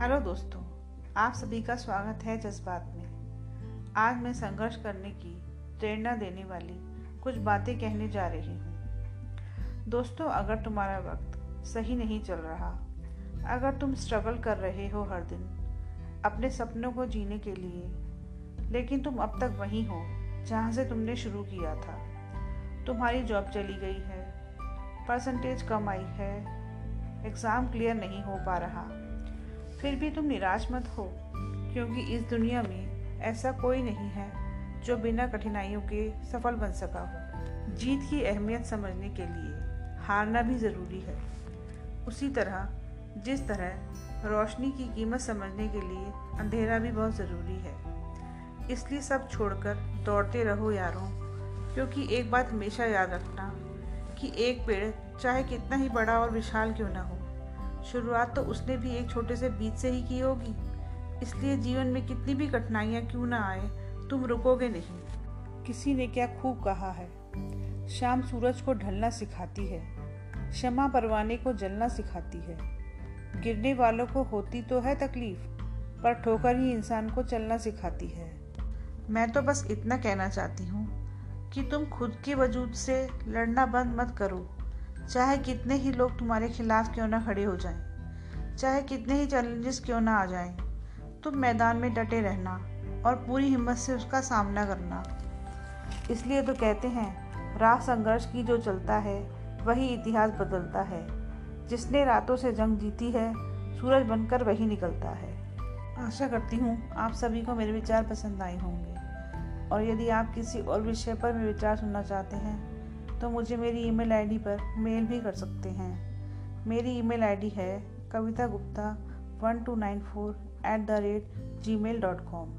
Hello दोस्तों, आप सभी का स्वागत है जज्बात में। आज मैं संघर्ष करने की प्रेरणा देने वाली कुछ बातें कहने जा रही हूँ। दोस्तों, अगर तुम्हारा वक्त सही नहीं चल रहा, अगर तुम स्ट्रगल कर रहे हो हर दिन अपने सपनों को जीने के लिए, लेकिन तुम अब तक वहीं हो जहाँ से तुमने शुरू किया था, तुम्हारी जॉब चली गई है परसेंटेज कम आई है एग्ज़ाम क्लियर नहीं हो पा रहा। फिर भी तुम निराश मत हो, क्योंकि इस दुनिया में ऐसा कोई नहीं है जो बिना कठिनाइयों के सफल बन सका हो। जीत की अहमियत समझने के लिए हारना भी ज़रूरी है। उसी तरह, जिस तरह रोशनी की कीमत समझने के लिए अंधेरा भी बहुत ज़रूरी है। इसलिए सब छोड़कर दौड़ते रहो यारों, क्योंकि एक बात हमेशा याद रखना कि एक पेड़ चाहे कितना ही बड़ा और विशाल क्यों ना हो। शुरुआत तो उसने भी एक छोटे से बीज से ही की होगी। इसलिए जीवन में कितनी भी कठिनाइयाँ क्यों ना आए, तुम रुकोगे नहीं। किसी ने क्या खूब कहा है? शाम सूरज को ढलना सिखाती है। क्षमा परवाने को जलना सिखाती है। गिरने वालों को होती तो है तकलीफ़, पर ठोकर ही इंसान को चलना सिखाती है। मैं तो बस इतना कहना चाहती हूँ कि तुम खुद के वजूद से लड़ना बंद मत करो। चाहे कितने ही लोग तुम्हारे खिलाफ क्यों ना खड़े हो जाएँ, चाहे कितने ही चैलेंजेस क्यों ना आ जाएँ, तुम मैदान में डटे रहना और पूरी हिम्मत से उसका सामना करना। इसलिए तो कहते हैं राह संघर्ष की जो चलता है वही इतिहास बदलता है। जिसने रातों से जंग जीती है सूरज बनकर वही निकलता है। आशा करती हूँ आप सभी को मेरे विचार पसंद आए होंगे। और यदि आप किसी और विषय पर मेरे विचार सुनना चाहते हैं तो मुझे मेरी ईमेल आईडी पर मेल भी कर सकते हैं। मेरी ईमेल आईडी है Kavita Gupta one two nine four at the rate Gmail dot com